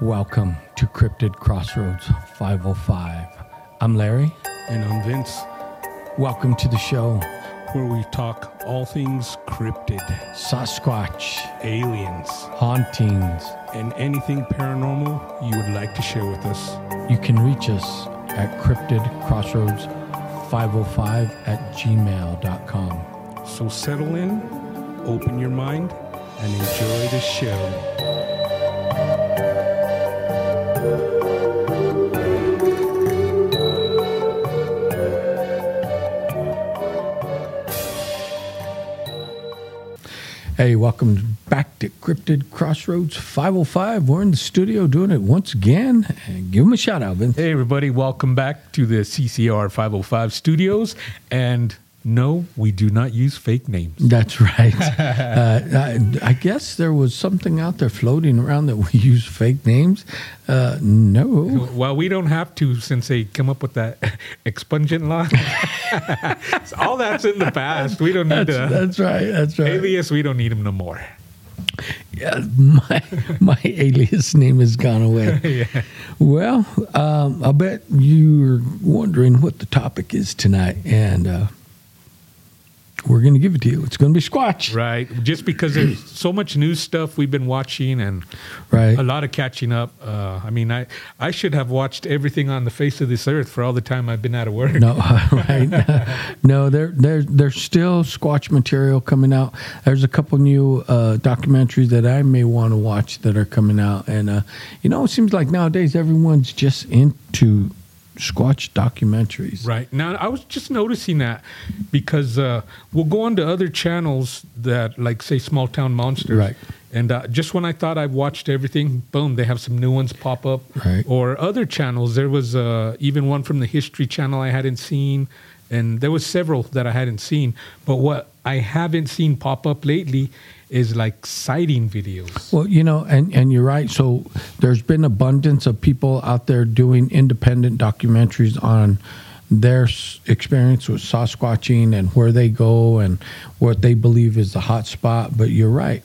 Welcome to Cryptid Crossroads 505. I'm Larry. And I'm Vince, Welcome to the show. where we talk all things cryptid, Sasquatch, aliens, hauntings. and anything paranormal you would like to share with us. You can reach us at Cryptid Crossroads 505 at gmail.com. So settle in, open your mind, and enjoy the show. Hey, welcome back to Cryptid Crossroads 505. We're in the studio doing it once again. Give them a shout out, Vince. Hey, everybody, welcome back to the CCR 505 studios. And no, we do not use fake names. That's right. uh, I, I guess there was something out there floating around that we use fake names. Uh, no. Well, we don't have to since they come up with that expungent law. All that's in the past. We don't need That's, to. that's right. That's right. Alias, we don't need them no more. Yeah, my my alias name has gone away. yeah. Well, um, I bet you're wondering what the topic is tonight, and uh, we're going to give it to you. It's going to be Squatch, Right. Just because there's so much new stuff we've been watching and right? a lot of catching up. Uh, I mean, I, I should have watched everything on the face of this earth for all the time I've been out of work. No, right? no, there, there, there's still Squatch material coming out. There's a couple new uh, documentaries that I may want to watch that are coming out, and uh, you know, it seems like nowadays everyone's just into Squatch documentaries. Right. Now, I was just noticing that because uh, we'll go on to other channels that, like, say, Small Town Monsters. Right. And uh, just when I thought I've watched everything, boom, they have some new ones pop up. Right. Or other channels. There was uh, even one from the History Channel I hadn't seen. And there was several that I hadn't seen. But what I haven't seen pop up lately is like sighting videos. Well, you know, and, and you're right. So there's been abundance of people out there doing independent documentaries on their experience with Sasquatching and where they go and what they believe is the hot spot. But you're right.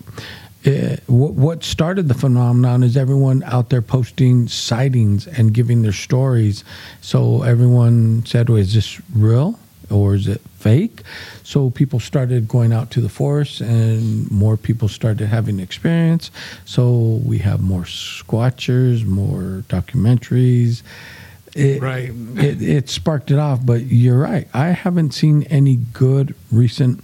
Uh, what, what started the phenomenon is everyone out there posting sightings and giving their stories. So everyone said, well, is this real? Or is it fake? So people started going out to the forest, and more people started having experience. So we have more squatchers, more documentaries. It, Right. It, it sparked it off, but you're right. I haven't seen any good recent,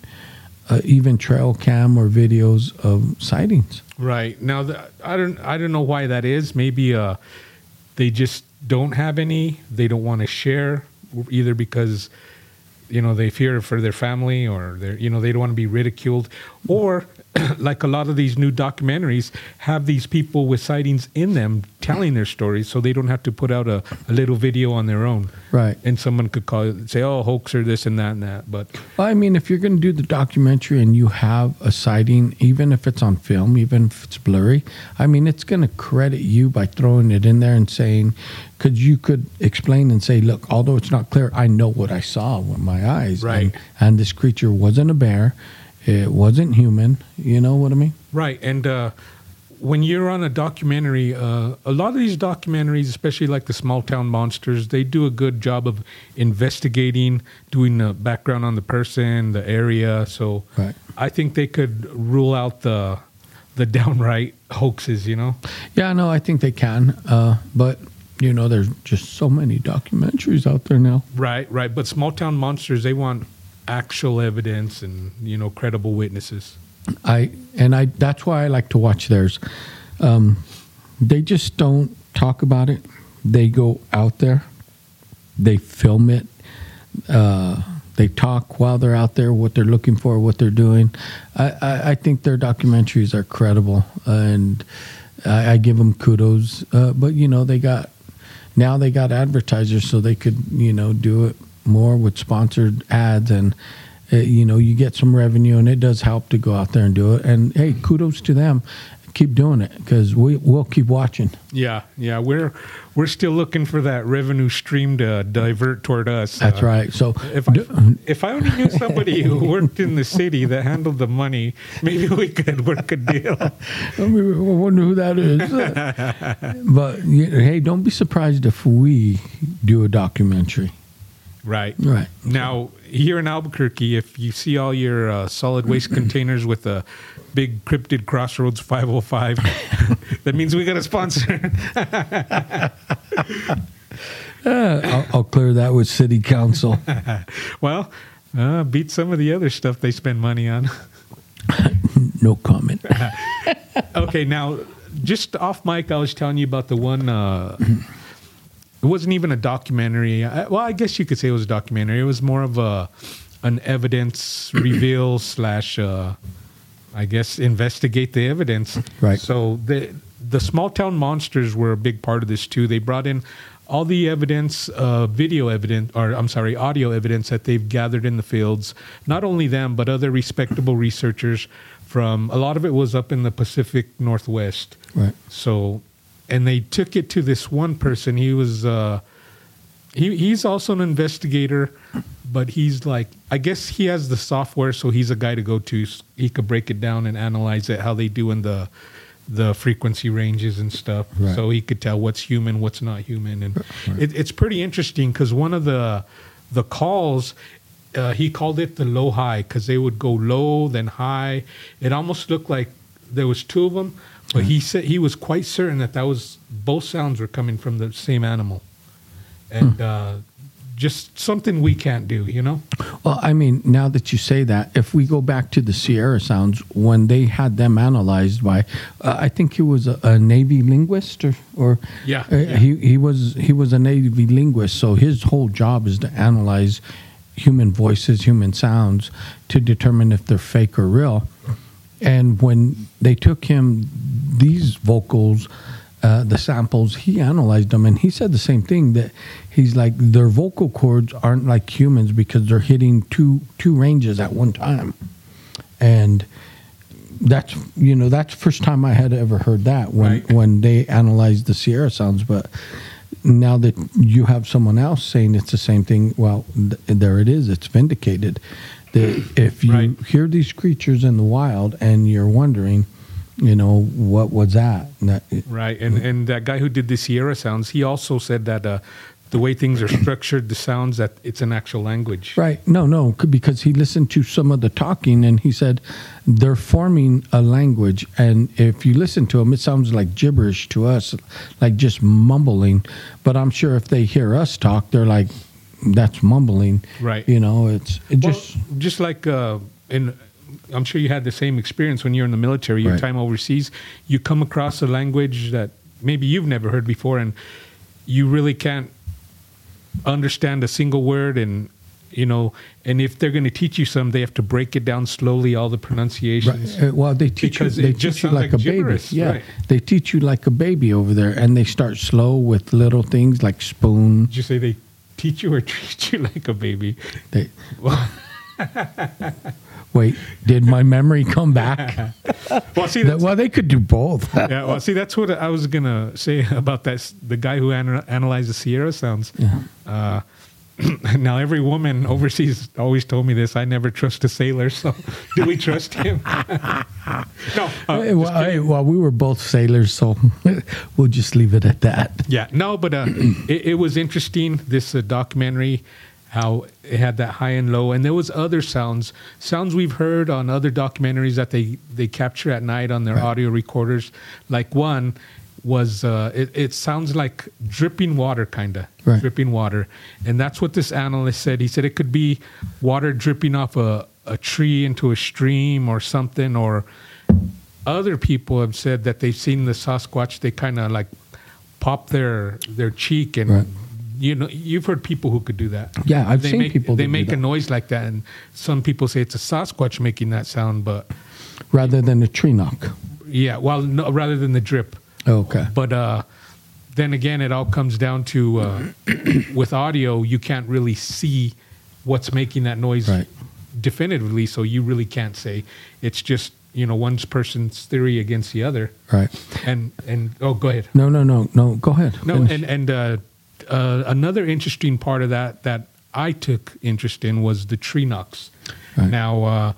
uh, even trail cam or videos of sightings. Right now, the, I don't I don't know why that is. Maybe uh, they just don't have any. They don't want to share, either because you know they fear for their family, or they you know they don't want to be ridiculed, or like a lot of these new documentaries have these people with sightings in them telling their stories, so they don't have to put out a, a little video on their own. Right. And someone could call it, say, "Oh, hoax or this and that and that." But Well, I mean, if you're going to do the documentary and you have a sighting, even if it's on film, even if it's blurry, I mean, it's going to credit you by throwing it in there and saying, because you could explain and say, look, although it's not clear, I know what I saw with my eyes. Right. And, and this creature wasn't a bear, it wasn't human. You know what I mean? Right, and uh, when you're on a documentary, uh, a lot of these documentaries, especially like the small town monsters, they do a good job of investigating, doing the background on the person, the area. So Right. I think they could rule out the the downright hoaxes. You know, Yeah, no, I think they can. Uh, but, you know, there's just so many documentaries out there now. right, right. But small town monsters, they want actual evidence and you know credible witnesses. I and I that's why I like to watch theirs. Um, they just don't talk about it. They go out there, they film it, uh, they talk while they're out there, what they're looking for, what they're doing. I, I, I think their documentaries are credible, and I, I give them kudos. Uh, but you know, they got now they got advertisers, so they could you know do it more with sponsored ads and. Uh, you know, you get some revenue, and it does help to go out there and do it. And hey, kudos to them. keep doing it because we we'll keep watching. Yeah, yeah, we're we're still looking for that revenue stream to divert toward us. That's Uh, right. So If I, if I only knew somebody who worked in the city that handled the money, maybe we could work a deal. I wonder who that is. but you hey, don't be surprised if we do a documentary. Right. Right. Now, here in Albuquerque, if you see all your uh, solid waste containers with a big cryptid Crossroads 505, that means we got a sponsor. Uh, I'll, I'll clear that with city council. well, uh, beat some of the other stuff they spend money on. No comment. okay, now, just off mic, I was telling you about the one. Uh, it wasn't even a documentary. I, well, I guess you could say it was a documentary. It was more of a an evidence reveal slash, uh, I guess, investigate the evidence. Right. So the the small town monsters were a big part of this too. They brought in all the evidence, uh, video evidence, or I'm sorry, audio evidence that they've gathered in the fields. Not only them, but other respectable researchers from. A lot of it was up in the Pacific Northwest. Right. So, and they took it to this one person. He was, uh, he he's also an investigator, but he's like, I guess he has the software, so he's a guy to go to. He could break it down and analyze it, how they do in the the frequency ranges and stuff. Right. So he could tell what's human, what's not human, and it, it's pretty interesting because one of the the calls. Uh, he called it the low high because they would go low then high. It almost looked like there was two of them, but he said he was quite certain that that was both sounds were coming from the same animal, and uh, just something we can't do, you know. Well, I mean, now that you say that, if we go back to the Sierra sounds, when they had them analyzed by, uh, I think he was a, a Navy linguist, or, or Yeah, uh, yeah. he he was he was a Navy linguist, so his whole job is to analyze human voices, human sounds, to determine if they're fake or real. And when they took him these vocals, uh, the samples, he analyzed them, and he said the same thing that he's like their vocal cords aren't like humans because they're hitting two two ranges at one time, and that's you know that's first time I had ever heard that when Right. when they analyzed the Sierra sounds, but. Now that you have someone else saying it's the same thing, well, th- there it is. It's vindicated. If you Right. hear these creatures in the wild and you're wondering, you know, what was that? that Right, and and that guy who did the Sierra sounds, he also said that uh, the way things are structured, the sounds that it's an actual language. Right. No, no, because he listened to some of the talking and he said they're forming a language. And if you listen to them, it sounds like gibberish to us, like just mumbling. But I'm sure if they hear us talk, they're like, that's mumbling. Right. You know, it's it Well, just. just like uh, in, I'm sure you had the same experience when you're in the military. Your Right. time overseas, you come across a language that maybe you've never heard before, and you really can't understand a single word and. You know, and if they're going to teach you some, they have to break it down slowly, all the pronunciations. Right. Uh, Well, they teach Because you. They teach you like, like a baby. gibberish, Yeah, right. they teach you like a baby over there, and they start slow with little things like spoon. Did you say they teach you or treat you like a baby? They, wait, did my memory come back? well see, well, they could do both. yeah, well, see, that's what I was gonna say about that. The guy who ana- analyzed the Sierra sounds. Uh, now, every woman overseas always told me this. I never trust a sailor, so do we trust him? no. Uh, Hey, well, hey, well, we were both sailors, so we'll just leave it at that. Yeah, no, but uh, it, it was interesting. This uh, documentary, how it had that high and low, and there was other sounds, sounds we've heard on other documentaries that they they capture at night on their audio recorders. Like one was, uh, it, it sounds like dripping water, kind of Right. dripping water, and that's what this analyst said. He said it could be water dripping off a a tree into a stream or something, or other people have said that they've seen the Sasquatch. They kind of like pop their their cheek, and Right. you know you've heard people who could do that. Yeah, I've they seen make, people They make a noise like that, and some people say it's a Sasquatch making that sound. But Rather than a tree knock. yeah, well, no, rather than the drip. Okay. But uh, then again, it all comes down to uh, with audio, you can't really see what's making that noise Right. definitively, so you really can't say. It's just you know one person's theory against the other. Right. And and oh, go ahead. No, no, no, no. Go ahead. No, Finish. and and uh, uh, another interesting part of that that I took interest in was the tree knocks. Right. Now, uh,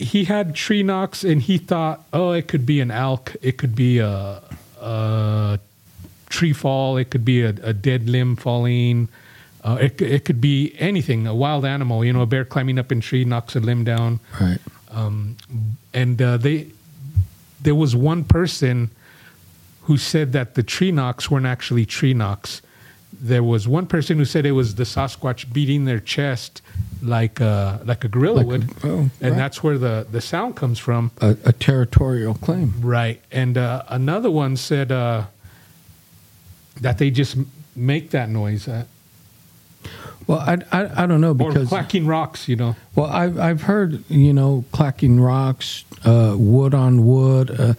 he had tree knocks, and he thought, oh, it could be an elk, it could be a, a tree fall, it could be a, a dead limb falling. Uh, it, it could be anything, a wild animal, you know, a bear climbing up in tree knocks a limb down right. um, and uh, they there was one person who said that the tree knocks weren't actually tree knocks. There was one person who said it was the Sasquatch beating their chest like a, like a gorilla Like a- would, oh, and right. that's where the, the sound comes from. A, a territorial claim. Right. And uh, another one said uh, that they just make that noise uh, Well, I, I, I don't know because or clacking rocks. You know. well, I've I've heard you know clacking rocks, uh, wood on wood.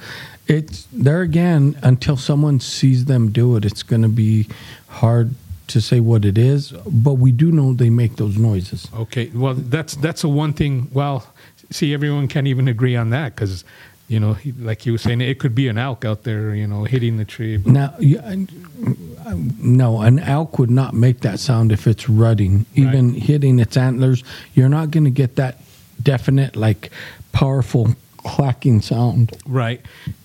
It's there again until someone sees them do it. It's going to be hard to say what it is, but we do know they make those noises. Okay, well, that's that's a one thing. Well, see, everyone can't even agree on that because, you know, he, like you were saying, it could be an elk out there, you know, hitting the tree. Now, yeah, no, an elk would not make that sound if it's rutting, even hitting its antlers. You're not going to get that definite, like, powerful clacking sound. Right.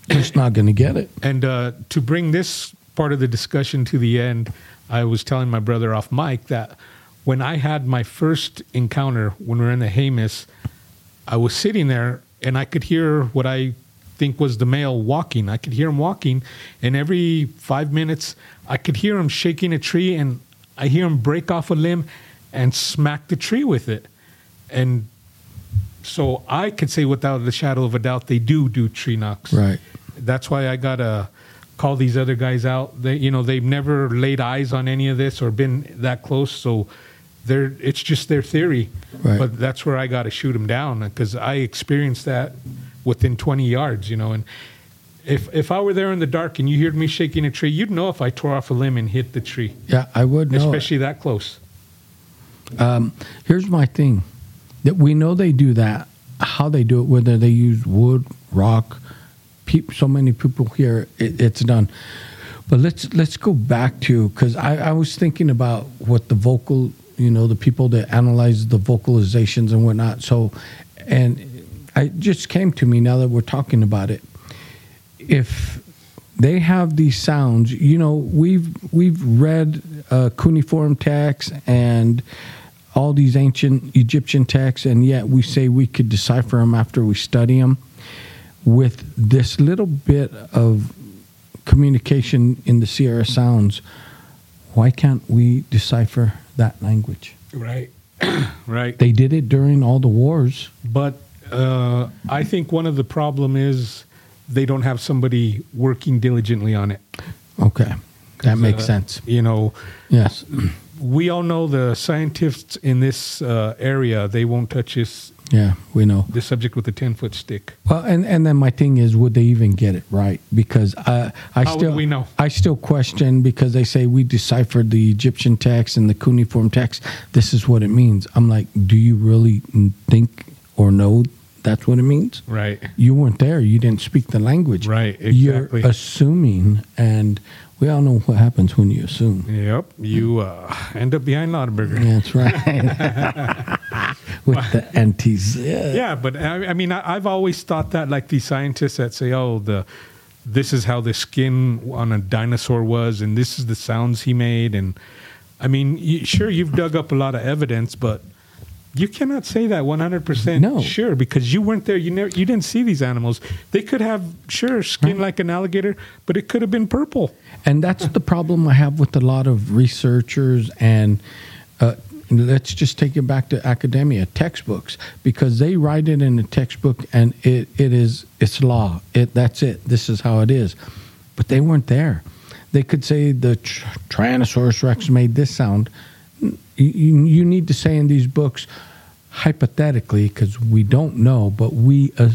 Just not going to get it. And uh, to bring this part of the discussion to the end, I was telling my brother off mic that when I had my first encounter when we were in the Jemez, I was sitting there and I could hear what I think was the male walking. I could hear him walking, and every five minutes, I could hear him shaking a tree, and I hear him break off a limb and smack the tree with it. And so I could say without the shadow of a doubt, they do do tree knocks Right. That's why I gotta call these other guys out. They, you know, they've never laid eyes on any of this or been that close, so they're it's just their theory. Right. But that's where I gotta shoot them down because I experienced that within 20 yards. You know, and if if I were there in the dark and you heard me shaking a tree, you'd know if I tore off a limb and hit the tree, Yeah, I would know. especially that close. Um, here's my thing that we know they do that. How they do it, whether they use wood, rock, so many people here, it, it's done. But let's let's go back to because I, I was thinking about what the vocal, you know, the people that analyze the vocalizations and whatnot. So, and it just came to me now that we're talking about it. If they have these sounds, you know, we've we've read uh, cuneiform texts and all these ancient Egyptian texts, and yet we say we could decipher them after we study them. With this little bit of communication in the Sierra Sounds, why can't we decipher that language? Right. right. They did it during all the wars. But uh, I think one of the problem is they don't have somebody working diligently on it. Okay, that makes Uh, sense. You know, Yes, we all know the scientists in this uh, area they won't touch this yeah, we know. the subject with a ten foot stick. Well, and, and then my thing is, would they even get it right? Because I, I How still, we know? I still question because they say we deciphered the Egyptian text and the cuneiform text. This is what it means. I'm like, do you really think or know that's what it means? Right. You weren't there. You didn't speak the language. Right, Exactly. You're assuming, and we all know what happens when you assume. Yep. You uh, end up behind Laudenberger. That's right. With the antis. Yeah. Yeah, but I, I mean, I, I've always thought that like these scientists that say, "Oh, the this is how the skin on a dinosaur was, and this is the sounds he made," and I mean, you, sure, you've dug up a lot of evidence, but you cannot say that one hundred percent No. sure because you weren't there. You never, you didn't see these animals. They could have sure skin like an alligator, but it could have been purple. And that's the problem I have with a lot of researchers and uh, let's just take it back to academia textbooks because they write it in a textbook and it, it is it's law. It that's it. This is how it is. But they weren't there. They could say the tr- Tyrannosaurus Rex made this sound. You, need to say in these books hypothetically because we don't know, but we uh,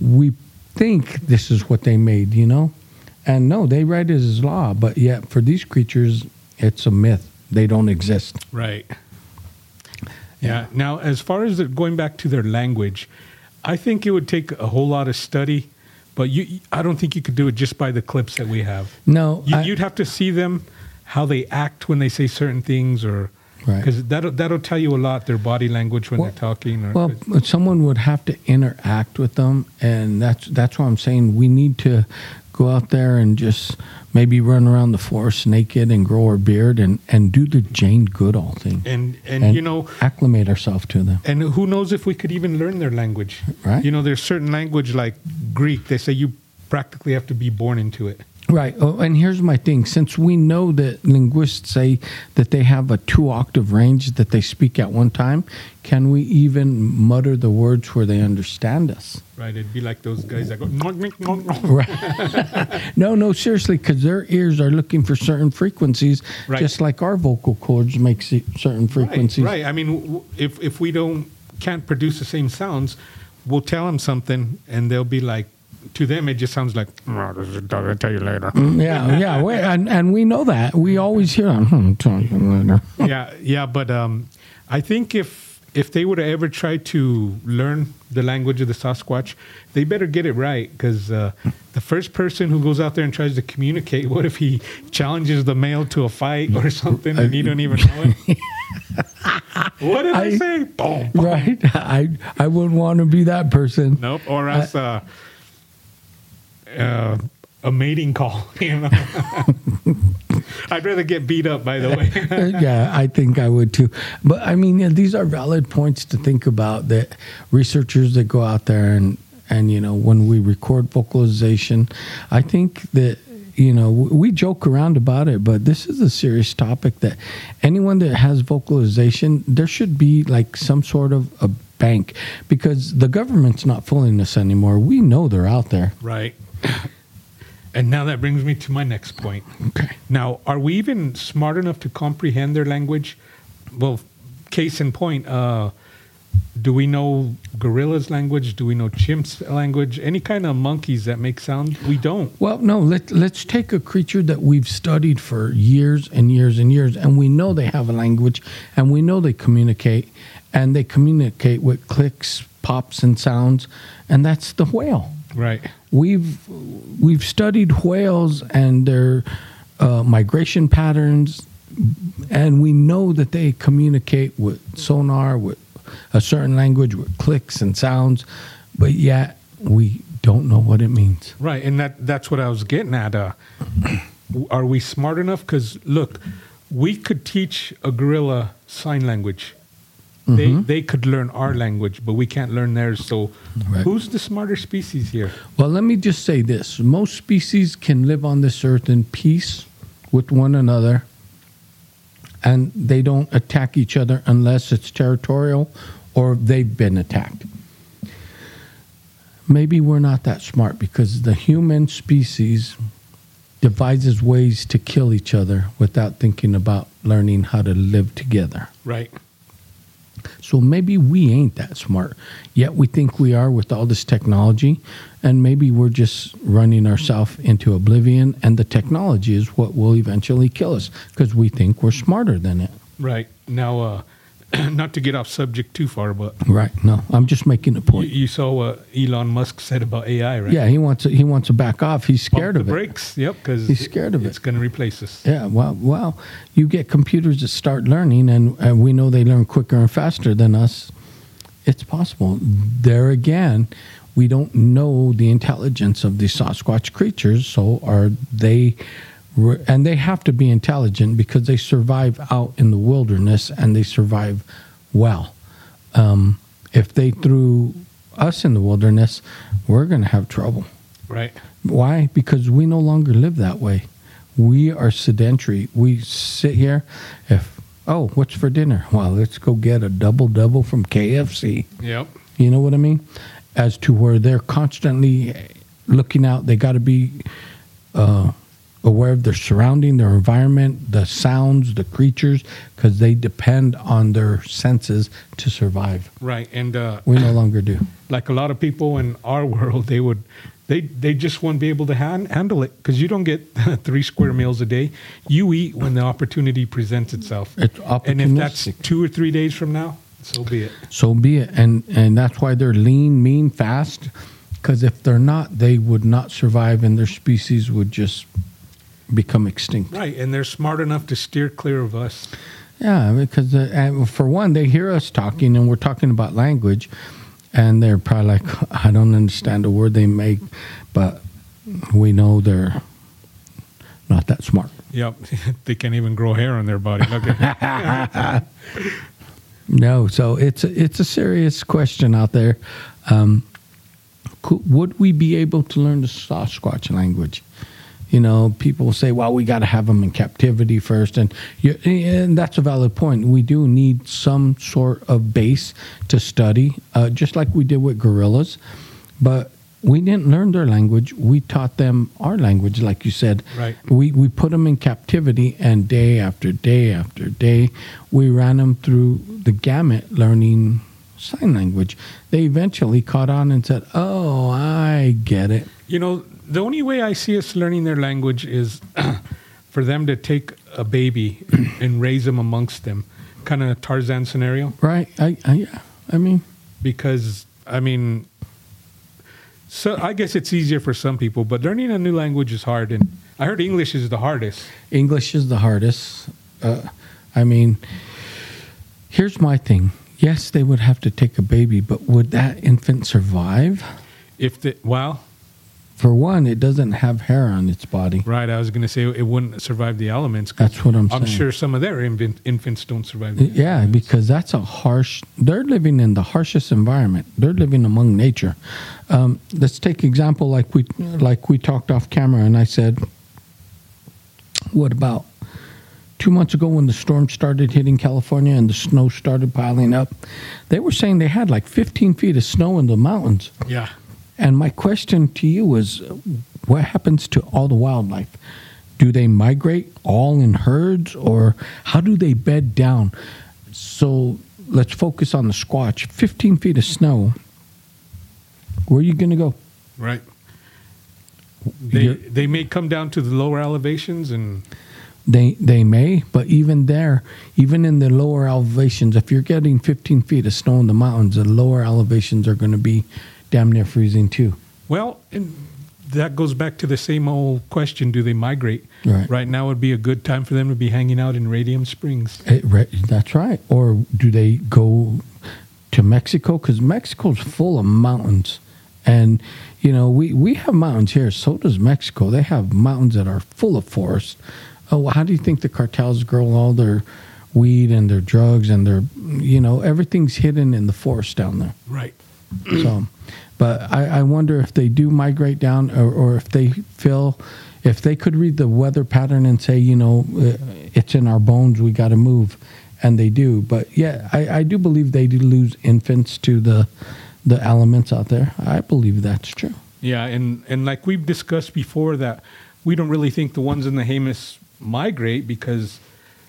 we think this is what they made. You know. And no, they write it as law, but yet for these creatures, it's a myth. They don't exist. Right. Yeah. Now, as far as the, going back to their language, I think it would take a whole lot of study, but you, I don't think you could do it just by the clips that we have. No, You, I- you'd have to see them, how they act when they say certain things, or Right. because that'll that'll tell you a lot their body language when Well- they're talking. Or Well, someone would have to interact with them, and that's that's why I'm saying we need to go out there and just maybe run around the forest naked and grow our beard and and do the Jane Goodall thing and, and you know, acclimate ourselves to them. and who knows if we could even learn their language? Right. You know, there's certain language like Greek. They say you practically have to be born into it. Right. Oh, and here's my thing. Since we know that linguists say that they have a two octave range that they speak at one time, can we even mutter the words where they understand us? Right. It'd be like those guys that go. Right. no, no, seriously, because their ears are looking for certain frequencies, Right. just like our vocal cords make certain frequencies. Right, right. I mean, if if we don't can't produce the same sounds, we'll tell them something, and they'll be like, to them, it just sounds like. "Oh, this is- I'll tell you later. Yeah, yeah, we, and, and we know that. We always hear them. Hmm, tell you later. yeah, yeah. But um, I think if if they would have ever tried to learn the language of the Sasquatch, they better get it right because uh, the first person who goes out there and tries to communicate, what if he challenges the male to a fight or something and you don't even know it? what did I, I- say? Boom. Right? I I wouldn't want to be that person. Nope. Or else uh, uh, Uh, a mating call. You know. I'd rather get beat up. By the way. yeah, I think I would too. But I mean, yeah, these are valid points to think about that researchers that go out there and and you know when we record vocalization, I think that you know we joke around about it, but this is a serious topic that anyone that has vocalization, there should be like some sort of a bank because the government's not fooling us anymore. We know they're out there. right. And now that brings me to my next point. Okay. Now, are we even smart enough to comprehend their language? Well, case in point, uh, do we know gorillas' language? Do we know chimps' language? Any kind of monkeys that make sound? We don't. Well, no, let, let's take a creature that we've studied for years and years and years, and we know they have a language, and we know they communicate, and they communicate with clicks, pops, and sounds, and that's the whale. Right. We've we've studied whales and their uh, migration patterns, and we know that they communicate with sonar, with a certain language, with clicks and sounds, but yet we don't know what it means. Right, and that that's what I was getting at. Uh, are we smart enough? Because look, we could teach a gorilla sign language. They mm-hmm. they could learn our language, but we can't learn theirs. So, Right. who's the smarter species here? Well, let me just say this most species can live on this earth in peace with one another, and they don't attack each other unless it's territorial or they've been attacked. Maybe we're not that smart because the human species devises ways to kill each other without thinking about learning how to live together. Right. So maybe we ain't that smart. Yet we think we are with all this technology. And maybe we're just running ourselves into oblivion. And the technology is what will eventually kill us because we think we're smarter than it. Right. Now, uh, not to get off subject too far, but Right. No, I'm just making a point. you saw what Elon Musk said about AI, right? Yeah, he wants to, he wants to back off. He's scared Pump of the it. brakes. Yep, because He's scared of it. It's going to replace us. Yeah, well, well, you get computers that start learning, and, and we know they learn quicker and faster than us. It's possible. There again, we don't know the intelligence of these Sasquatch creatures, so are they? And they have to be intelligent because they survive out in the wilderness and they survive well. Um, if they threw us in the wilderness, we're going to have trouble. Right. Why? Because we no longer live that way. We are sedentary. We sit here. If oh, what's for dinner? Well, let's go get a double double from KFC. Yep. You know what I mean? As to where they're constantly looking out, they got to be uh, aware of their surrounding, their environment, the sounds, the creatures, because they depend on their senses to survive. Right. And uh, We no longer do. like a lot of people in our world, they would, they they just won't be able to han- handle it because you don't get three square meals a day. You eat when the opportunity presents itself. It's And if that's two or three days from now, So be it. so be it. And and that's why they're lean, mean, fast. Because if they're not, they would not survive, and their species would just become extinct. Right, and they're smart enough to steer clear of us. Yeah, because uh, and for one, they hear us talking, and we're talking about language, and they're probably like, "I don't understand a word they make," but we know they're not that smart. Yep, they can't even grow hair on their body. No, so it's a, it's a serious question out there. Um, could, would we be able to learn the Sasquatch language? You know, people say, "Well, we got to have them in captivity first. and you, and that's a valid point. We do need some sort of base to study, uh, just like we did with gorillas. But we didn't learn their language. We taught them our language, like you said. Right. We we put them in captivity, and day after day after day, we ran them through the gamut, learning sign language. They eventually caught on and said, "Oh, I get it." You know, the only way I see us learning their language is for them to take a baby and raise them amongst them, kind of Tarzan scenario. Right? I, I, yeah. I mean, Because I mean, so I guess it's easier for some people, but learning a new language is hard. And I heard English is the hardest. English is the hardest. Uh, I mean, here's my thing. Yes, they would have to take a baby, but would that infant survive? If the well, For one, it doesn't have hair on its body. right, I was going to say it wouldn't survive the elements. That's what I'm saying. I'm sure some of their infant, infants don't survive. The Yeah, elements. because that's a harsh. They're living in the harshest environment. They're living among nature. Um, let's take example like we like we talked off camera, and I said, "What about two months ago when the storm started hitting California and the snow started piling up? They were saying they had like 15 feet of snow in the mountains." yeah. And my question to you is what happens to all the wildlife? Do they migrate all in herds or how do they bed down? So let's focus on the squatch. 15 feet of snow. Where are you going to go? Right. They You're- they may come down to the lower elevations and They they may, but even there, even in the lower elevations, if you're getting 15 feet of snow in the mountains, the lower elevations are going to be damn near freezing too. well, and that goes back to the same old question: Do they migrate? Right. now would be a good time for them to be hanging out in Radium Springs. Eh, it, re- that's right. Or do they go to Mexico? Because Mexico's full of mountains. And, you know, we, we have mountains here. So does Mexico. They have mountains that are full of forests. Oh, well, how do you think the cartels grow all their weed and their drugs and their, you know, everything's hidden in the forest down there. Right. So, but I, I wonder if they do migrate down, or, or if they feel, if they could read the weather pattern and say, you know, uh, it's in our bones, we got to move, and they do. But yeah, I, I do believe they do lose infants to the the elements out there. I believe that's true. Yeah, and and like we've discussed before, that we don't really think the ones in the Jemez migrate because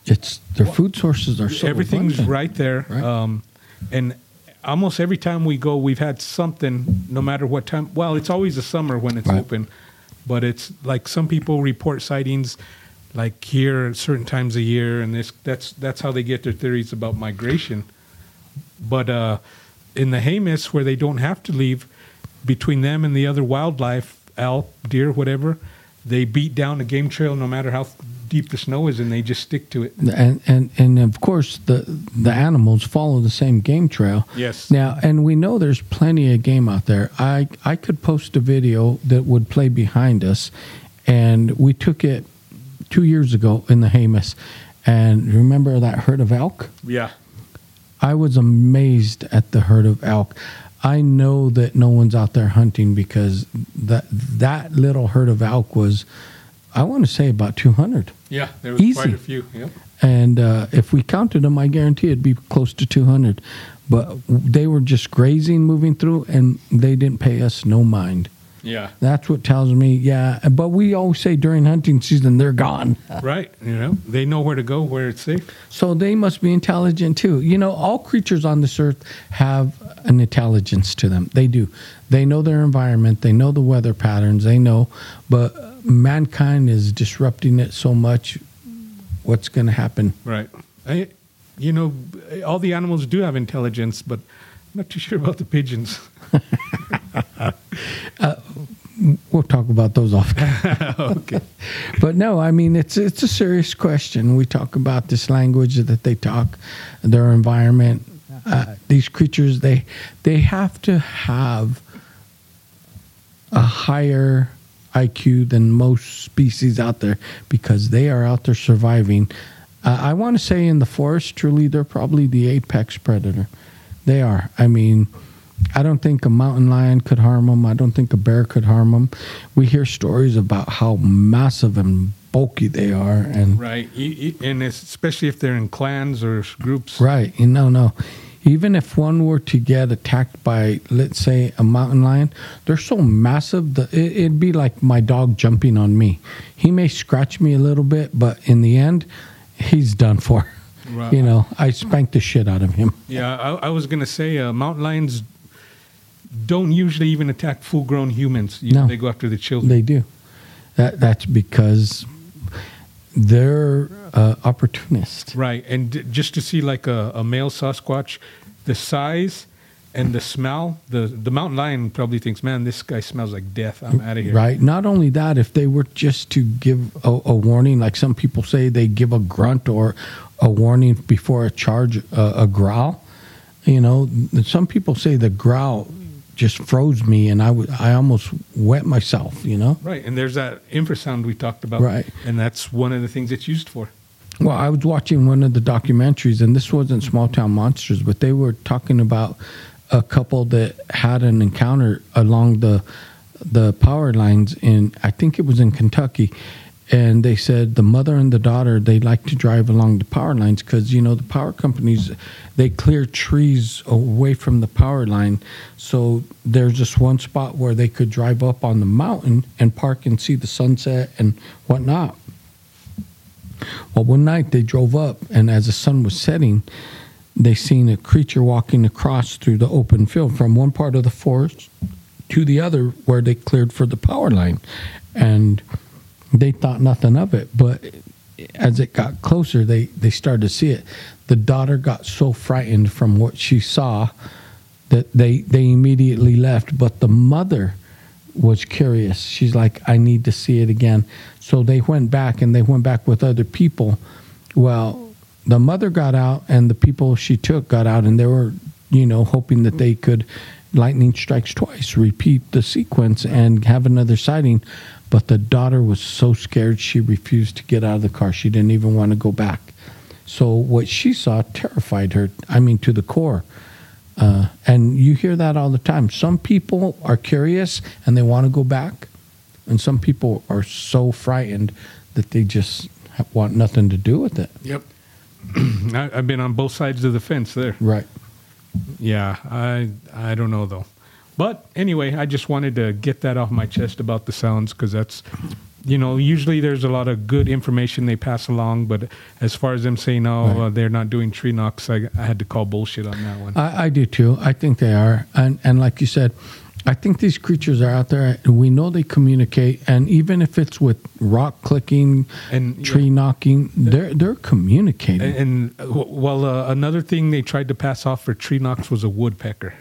It's their food sources are so everything's abundant. right there. Right. Um, and almost every time we go, we've had something, no matter what time. Well, it's always the summer when it's Right. open, but it's like some people report sightings like here at certain times a year, and this that's that's how they get their theories about migration. But uh, in the Jemez, where they don't have to leave, between them and the other wildlife, elk, deer, whatever, they beat down the game trail no matter how deep the snow is, and they just stick to it. and and and of course the the animals follow the same game trail. Yes. Now, and we know there's plenty of game out there. I I could post a video that would play behind us, and we took it two years ago in the Jemez, and remember that herd of elk? Yeah. I was amazed at the herd of elk. I know that no one's out there hunting because that that little herd of elk was, I want to say about 200. Yeah, there was Easy. quite a few. Yep. And uh, if we counted them, I guarantee it'd be close to 200. But they were just grazing, moving through, and they didn't pay us no mind. Yeah. That's what tells me, yeah. But we always say during hunting season, they're gone. Right. You know, they know where to go, where it's safe. So they must be intelligent too. You know, all creatures on this earth have an intelligence to them. They do. They know their environment, they know the weather patterns, they know. But mankind is disrupting it so much. What's going to happen? Right. I, you know, all the animals do have intelligence, but I'm not too sure about the pigeons. We'll talk about those off. okay. but no, I mean it's it's a serious question. We talk about this language that they talk, their environment. Uh, these creatures they they have to have a higher IQ than most species out there because they are out there surviving. Uh, I want to say in the forest, truly, they're probably the apex predator. They are. I mean, I don't think a mountain lion could harm them. I don't think a bear could harm them. We hear stories about how massive and bulky they are, and Right. And especially if they're in clans or groups. Right. You know, no. Even if one were to get attacked by, let's say, a mountain lion, they're so massive that it, it'd be like my dog jumping on me. He may scratch me a little bit, but in the end, he's done for. Right. You know, I spanked the shit out of him. Yeah, I, I was going to say uh, mountain lions don't usually even attack full grown humans. You- No. They go after the children. They do. That that's because they're uh, opportunists. Right, and d- just to see like a, a male Sasquatch, the size and the smell, the the mountain lion probably thinks, "Man, this guy smells like death. I'm out of here." Right. Not only that, if they were just to give a, a warning, like some people say, they give a grunt or a warning before a charge, uh, a growl. You know, some people say the growl just froze me, and I w- I almost wet myself. You know. Right, and there's that infrasound we talked about. Right. and that's one of the things it's used for. Well, I was watching one of the documentaries, and this wasn't Small Town Monsters, but they were talking about a couple that had an encounter along the the power lines in I think it was in Kentucky, and they said the mother and the daughter they like to drive along the power lines because you know the power companies they clear trees away from the power line, so there's just one spot where they could drive up on the mountain and park and see the sunset and whatnot. Well, one night they drove up, and as the sun was setting, they seen a creature walking across through the open field from one part of the forest to the other where they cleared for the power line. And they thought nothing of it. But as it got closer, they, they started to see it. The daughter got so frightened from what she saw that they, they immediately left. But the mother was curious. She's like, I need to see it again. So they went back and they went back with other people. Well, the mother got out and the people she took got out and they were, you know, hoping that they could lightning strikes twice, repeat the sequence and have another sighting. But the daughter was so scared she refused to get out of the car. She didn't even want to go back. So what she saw terrified her, I mean, to the core. Uh, and you hear that all the time. Some people are curious and they want to go back, and some people are so frightened that they just want nothing to do with it. Yep. I've been on both sides of the fence there. Right. Yeah, I I don't know though. But anyway, I just wanted to get that off my chest about the sounds because that's, you know, usually there's a lot of good information they pass along, but as far as them saying, oh, Right. uh, they're not doing tree knocks, I, I had to call bullshit on that one. I, I do too. I think they are, and and like you said, I think these creatures are out there. We know they communicate, and even if it's with rock clicking, And- tree knocking, they're they're communicating. and, and uh, well, uh, another thing they tried to pass off for tree knocks was a woodpecker.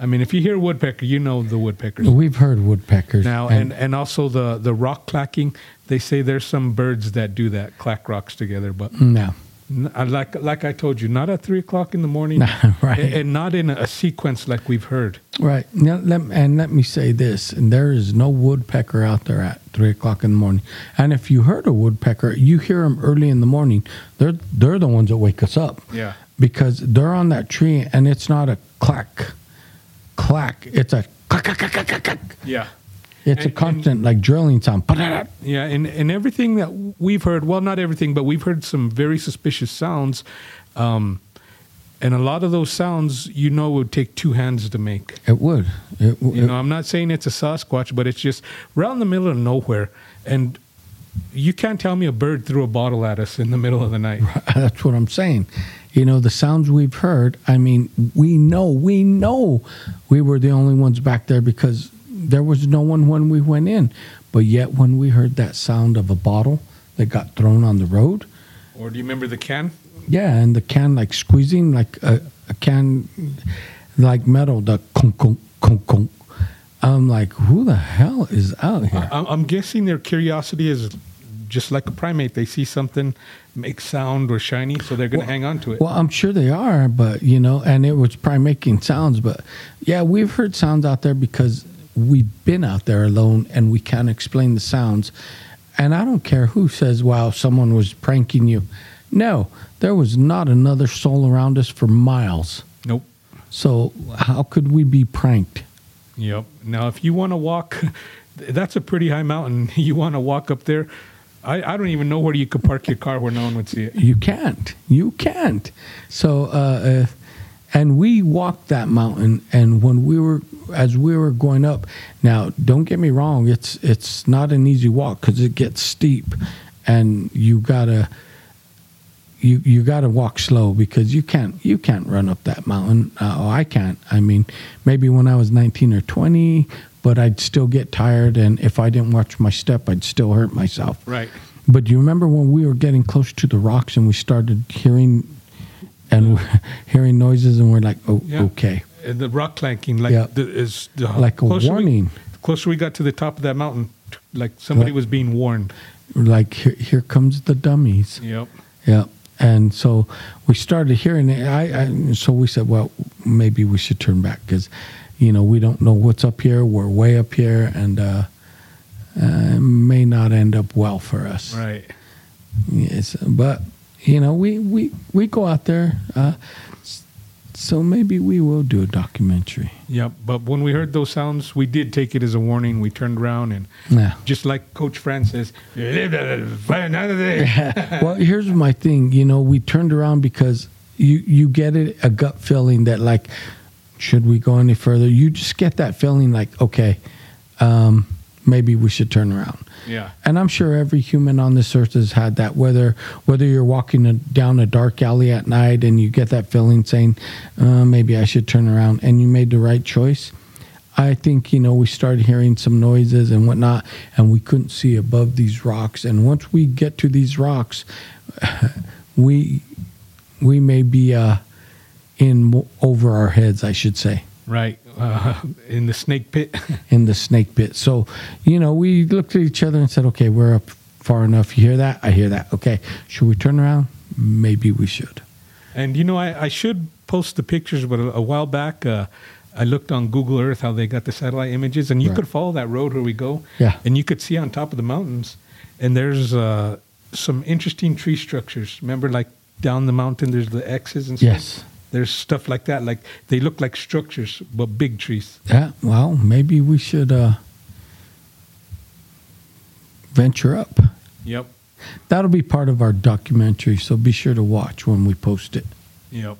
I mean, if you hear woodpecker, you know the woodpeckers. We've heard woodpeckers Now, and, and also the, the rock clacking, they say there's some birds that do that, clack rocks together, but no, N- I- like like I told you, not at three o'clock in the morning, Right. a- and not in a sequence like we've heard. Right. Now, let, and let me say this: there is no woodpecker out there at three o'clock in the morning. And if you heard a woodpecker, you hear them early in the morning. They're they're the ones that wake us up Yeah, because they're on that tree, and it's not a clack, clack. It's a clack, clack, clack, clack, clack, yeah, It's a And- constant like drilling sound. yeah, and and everything that we've heard, well, not everything, but we've heard some very suspicious sounds, um, and a lot of those sounds, you know, would take two hands to make. It would. It, You know, I'm not saying it's a Sasquatch, but it's just we're in the middle of nowhere, and you can't tell me a bird threw a bottle at us in the middle of the night. That's what I'm saying. You know, the sounds we've heard, I mean, we know, we know we were the only ones back there because there was no one when we went in. But yet, when we heard that sound of a bottle that got thrown on the road, Or do you remember the can? Yeah, and the can like squeezing like a, a can like metal, the conk conk conk conk. I'm like, who the hell is out here? I- I'm guessing their curiosity is just like a primate. They see something make sound or shiny, so they're going to hang on to it. Well, I'm sure they are, but you know, and it was probably making sounds. But yeah, we've heard sounds out there because we've been out there alone and we can't explain the sounds. And I don't care who says, wow, someone was pranking you. No, there was not another soul around us for miles. nope. So how could we be pranked? Yep. Now, if you want to walk, that's a pretty high mountain. You want to walk up there. I, I don't even know where you could park your car where no one would see it. You can't. You can't. So, uh, uh, and we walked that mountain, and when we were, as we were going up, now don't get me wrong, it's it's not an easy walk because it gets steep, and you gotta. You, you got to walk slow because you can't you can't run up that mountain. Uh, oh, I can't. I mean, maybe when I was nineteen or twenty, but I'd still get tired, and if I didn't watch my step, I'd still hurt myself. Right. But do you remember when we were getting close to the rocks and we started hearing and hearing noises and we're like, oh, Yeah. okay, And the rock clanking, like Yeah. the, is the like a closer we- warning, closer we got to the top of that mountain, like somebody Right. was being warned. like here, here comes the dummies. Yep. Yep. And so we started hearing it. I, I so we said, well, maybe we should turn back because, you know, we don't know what's up here. We're way up here, and uh, uh, it may not end up well for us. Right. Yes, but you know, we we we go out there. Uh, so maybe we will do a documentary. Yeah, But when we heard those sounds, we did take it as a warning. We turned around and Yeah. just like Coach Francis, find out of well, here's my thing. You know, we turned around because you you get it a gut feeling that like, should we go any further? You just get that feeling like, okay, um, maybe we should turn around. Yeah. And I'm sure every human on this earth has had that. Whether whether you're walking a, down a dark alley at night and you get that feeling saying, uh, maybe I should turn around, and you made the right choice. I think you know we started hearing some noises and whatnot, and we couldn't see above these rocks. And once we get to these rocks, we we may be uh, in over our heads, I should say Right. Uh, in the snake pit. in the snake pit. So, you know, we looked at each other and said, okay, we're up far enough. You hear that? I hear that. Okay, should we turn around? Maybe we should. And you know, I, I should post the pictures, but a, a while back, uh, I looked on Google Earth how they got the satellite images, and you Right. could follow that road where we go. Yeah. And you could see on top of the mountains, and there's uh, some interesting tree structures. Remember, like down the mountain, there's the X's and stuff. Yes. There's stuff like that. Like they look like structures, but big trees. Yeah, well, maybe we should uh, venture up. Yep. That'll be part of our documentary, so be sure to watch when we post it. Yep.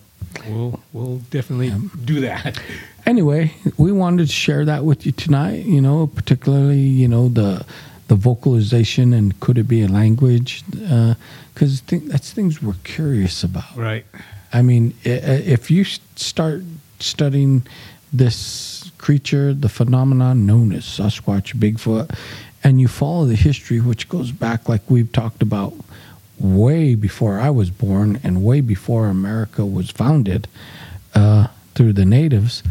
We'll we'll definitely do that. Anyway, we wanted to share that with you tonight. You know, particularly you know the the vocalization and could it be a language? Because th- that's things we're curious about. Right. I mean, if you start studying this creature, the phenomenon known as Sasquatch, Bigfoot, and you follow the history, which goes back, like we've talked about, way before I was born and way before America was founded uh, through the natives,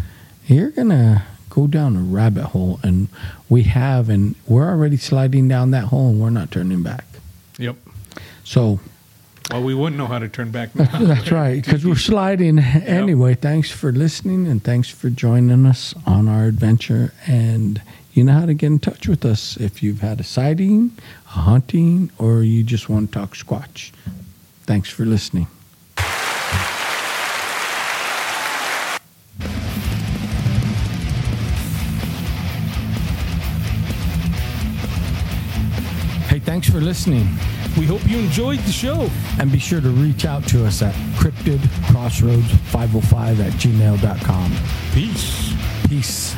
you're going to go down a rabbit hole. And we have, and we're already sliding down that hole and we're not turning back. Yep. So, Well, we wouldn't know how to turn back now. That's right, because we're sliding. Anyway, thanks for listening and thanks for joining us on our adventure. And you know how to get in touch with us if you've had a sighting, a hunting, or you just want to talk squatch. Thanks for listening. Hey, thanks for listening. We hope you enjoyed the show. And be sure to reach out to us at cryptidcrossroads505 at gmail.com. Peace. Peace.